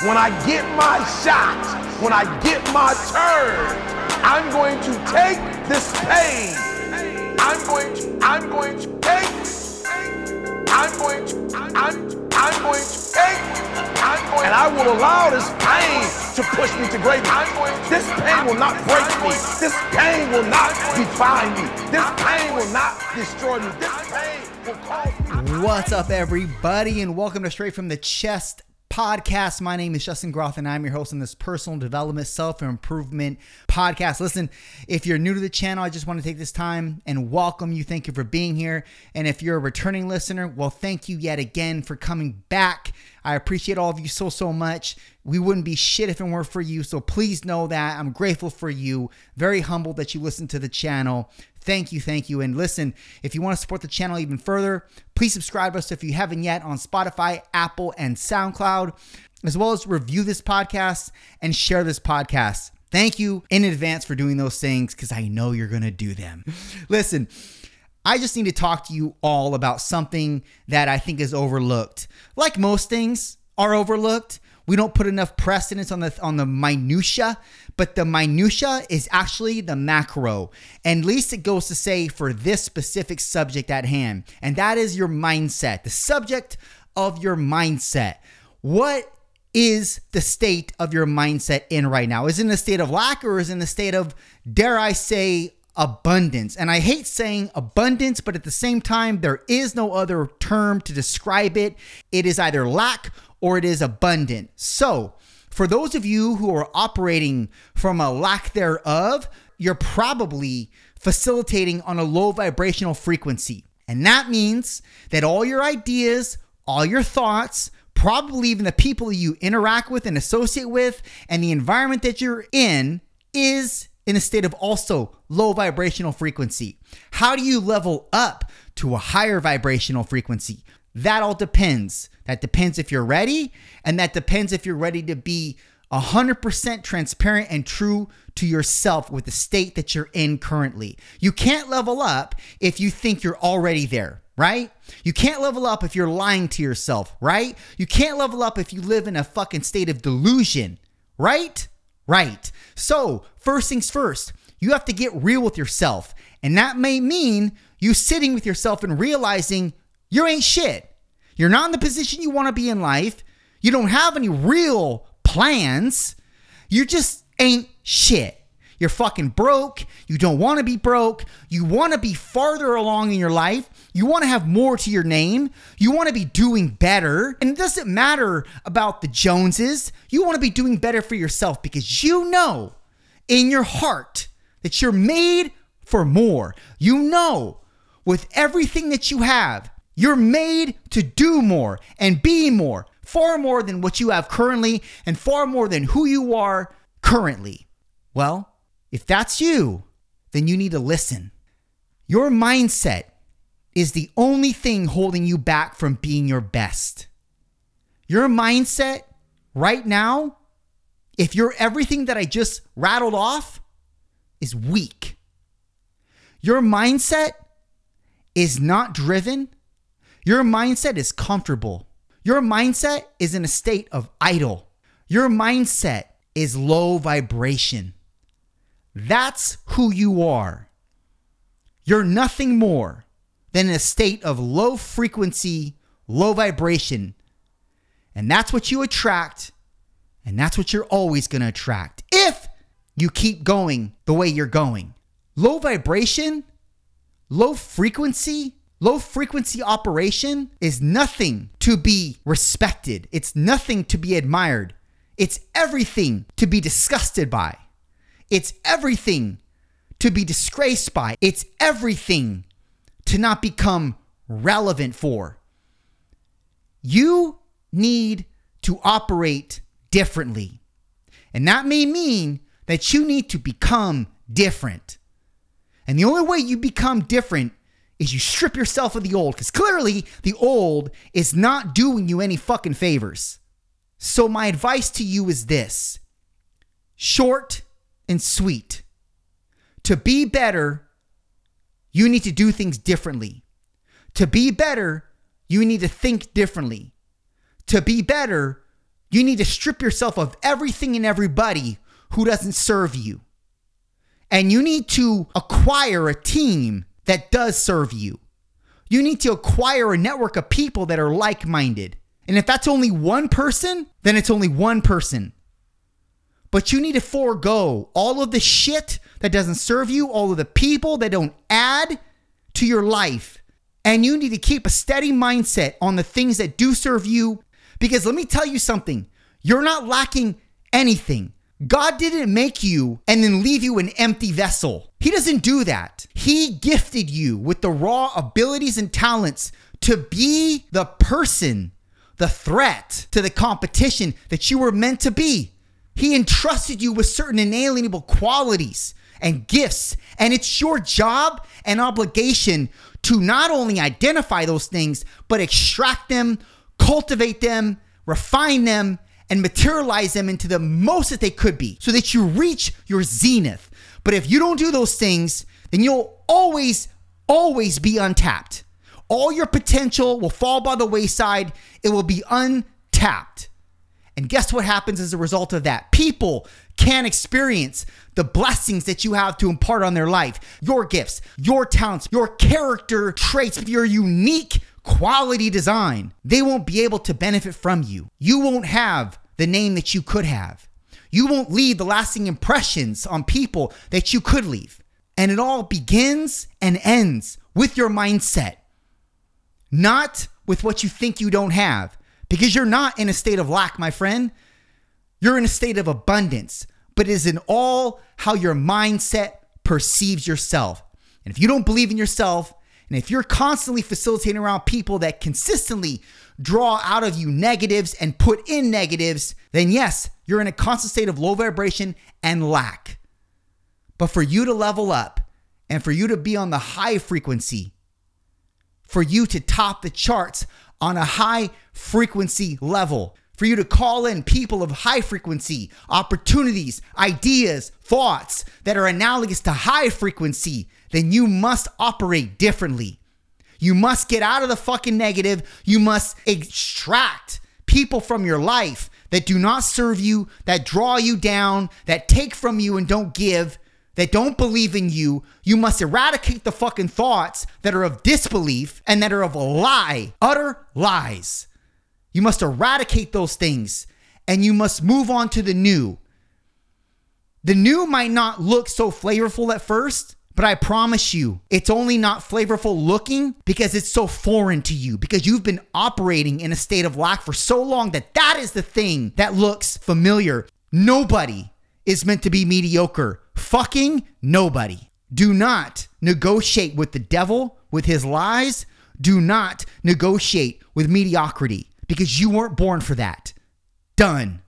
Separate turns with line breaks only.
When I get my shot, when I get my turn, I'm going to take this pain. I'm going to, I'm going to take, I'm going to, I'm, I'm going to take, I'm going and I will allow this pain to push me to greatness. I'm going to, this pain will not break me. This pain will not define me. This pain will not destroy me. This pain will cause me.
What's up, everybody, and welcome to Straight from the Chest podcast. My name is Justin Groth, and I'm your host on this personal development, self improvement podcast. Listen, if you're new to the channel, I just want to take this time and welcome you. Thank you for being here. And if you're a returning listener, well, thank you yet again for coming back. I appreciate all of you so, so much. We wouldn't be shit if it weren't for you. So please know that I'm grateful for you. Very humbled that you listen to the channel. Thank you, thank you. And listen, if you want to support the channel even further, please subscribe us if you haven't yet on Spotify, Apple, and SoundCloud, as well as review this podcast and share this podcast. Thank you in advance for doing those things because I know you're going to do them. Listen, I just need to talk to you all about something that I think is overlooked. Like most things are overlooked, we don't put enough precedence on the on the minutia, but the minutia is actually the macro. And least it goes to say for this specific subject at hand, and that is your mindset. The subject of your mindset. What is the state of your mindset in right now? Is in a state of lack or is in a state of, dare I say, abundance? And I hate saying abundance, but at the same time, there is no other term to describe it. It is either lack or it is abundant. So, for those of you who are operating from a lack thereof, you're probably facilitating on a low vibrational frequency. And that means that all your ideas, all your thoughts, probably even the people you interact with and associate with, and the environment that you're in is in a state of also low vibrational frequency. How do you level up to a higher vibrational frequency? That all depends. That depends if you're ready, and that depends if you're ready to be 100% transparent and true to yourself with the state that you're in currently. You can't level up if you think you're already there, right? You can't level up if you're lying to yourself, right? You can't level up if you live in a fucking state of delusion, right? Right. So, first things first, you have to get real with yourself. And that may mean you sitting with yourself and realizing you ain't shit. You're not in the position you want to be in life. You don't have any real plans. You just ain't shit. You're fucking broke. You don't want to be broke. You want to be farther along in your life. You want to have more to your name. You want to be doing better. And it doesn't matter about the Joneses. You want to be doing better for yourself because you know in your heart that you're made for more. You know with everything that you have, you're made to do more and be more, far more than what you have currently and far more than who you are currently. Well, if that's you, then you need to listen. Your mindset is the only thing holding you back from being your best. Your mindset right now, if you're everything that I just rattled off, is weak. Your mindset is not driven your mindset is comfortable. Your mindset is in a state of idle. Your mindset is low vibration. That's who you are. You're nothing more than a state of low frequency, low vibration. And that's what you attract. And that's what you're always going to attract if you keep going the way you're going. Low vibration, low frequency, Low frequency operation is nothing to be respected. It's nothing to be admired. It's everything to be disgusted by. It's everything to be disgraced by. It's everything to not become relevant for. You need to operate differently. And that may mean that you need to become different. And the only way you become different is you strip yourself of the old because clearly the old is not doing you any fucking favors. So, my advice to you is this short and sweet. To be better, you need to do things differently. To be better, you need to think differently. To be better, You need to strip yourself of everything and everybody who doesn't serve you. And you need to acquire a team that does serve you. You need to acquire a network of people that are like minded. And if that's only one person, then it's only one person. But you need to forego all of the shit that doesn't serve you, all of the people that don't add to your life. And you need to keep a steady mindset on the things that do serve you. Because let me tell you something you're not lacking anything. God didn't make you and then leave you an empty vessel. He doesn't do that. He gifted you with the raw abilities and talents to be the person, the threat to the competition that you were meant to be. He entrusted you with certain inalienable qualities and gifts, and it's your job and obligation to not only identify those things, but extract them, cultivate them, refine them, and materialize them into the most that they could be so that you reach your zenith. But if you don't do those things, then you'll always, always be untapped. All your potential will fall by the wayside, it will be untapped. And guess what happens as a result of that? People can experience the blessings that you have to impart on their life, your gifts, your talents, your character traits, your unique quality design. They won't be able to benefit from you. You won't have the name that you could have. You won't leave the lasting impressions on people that you could leave. And it all begins and ends with your mindset, not with what you think you don't have, because you're not in a state of lack, my friend. You're in a state of abundance, but it is in all how your mindset perceives yourself. And if you don't believe in yourself, and if you're constantly facilitating around people that consistently draw out of you negatives and put in negatives, then yes, you're in a constant state of low vibration and lack. But for you to level up and for you to be on the high frequency, for you to top the charts on a high frequency level, for you to call in people of high frequency, opportunities, ideas, thoughts that are analogous to high frequency, then you must operate differently. You must get out of the fucking negative. You must extract people from your life that do not serve you, that draw you down, that take from you and don't give, that don't believe in you. You must eradicate the fucking thoughts that are of disbelief and that are of a lie, utter lies. You must eradicate those things and you must move on to the new. The new might not look so flavorful at first, but I promise you, it's only not flavorful looking because it's so foreign to you, because you've been operating in a state of lack for so long that that is the thing that looks familiar. Nobody is meant to be mediocre. Fucking nobody. Do not negotiate with the devil, with his lies. Do not negotiate with mediocrity because you weren't born for that. Done.